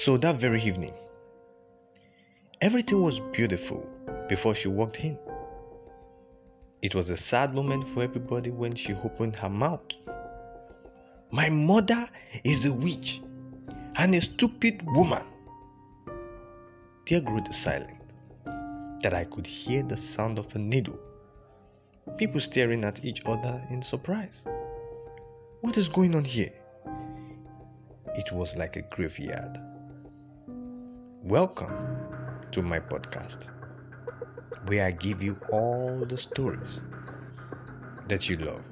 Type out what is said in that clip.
So that very evening, everything was beautiful before she walked in. It was a sad moment for everybody when she opened her mouth. My mother is a witch and a stupid woman. There grew the silence that I could hear the sound of a needle. People staring at each other in surprise. What is going on here? It was like a graveyard. Welcome to my podcast, where I give you all the stories that you love.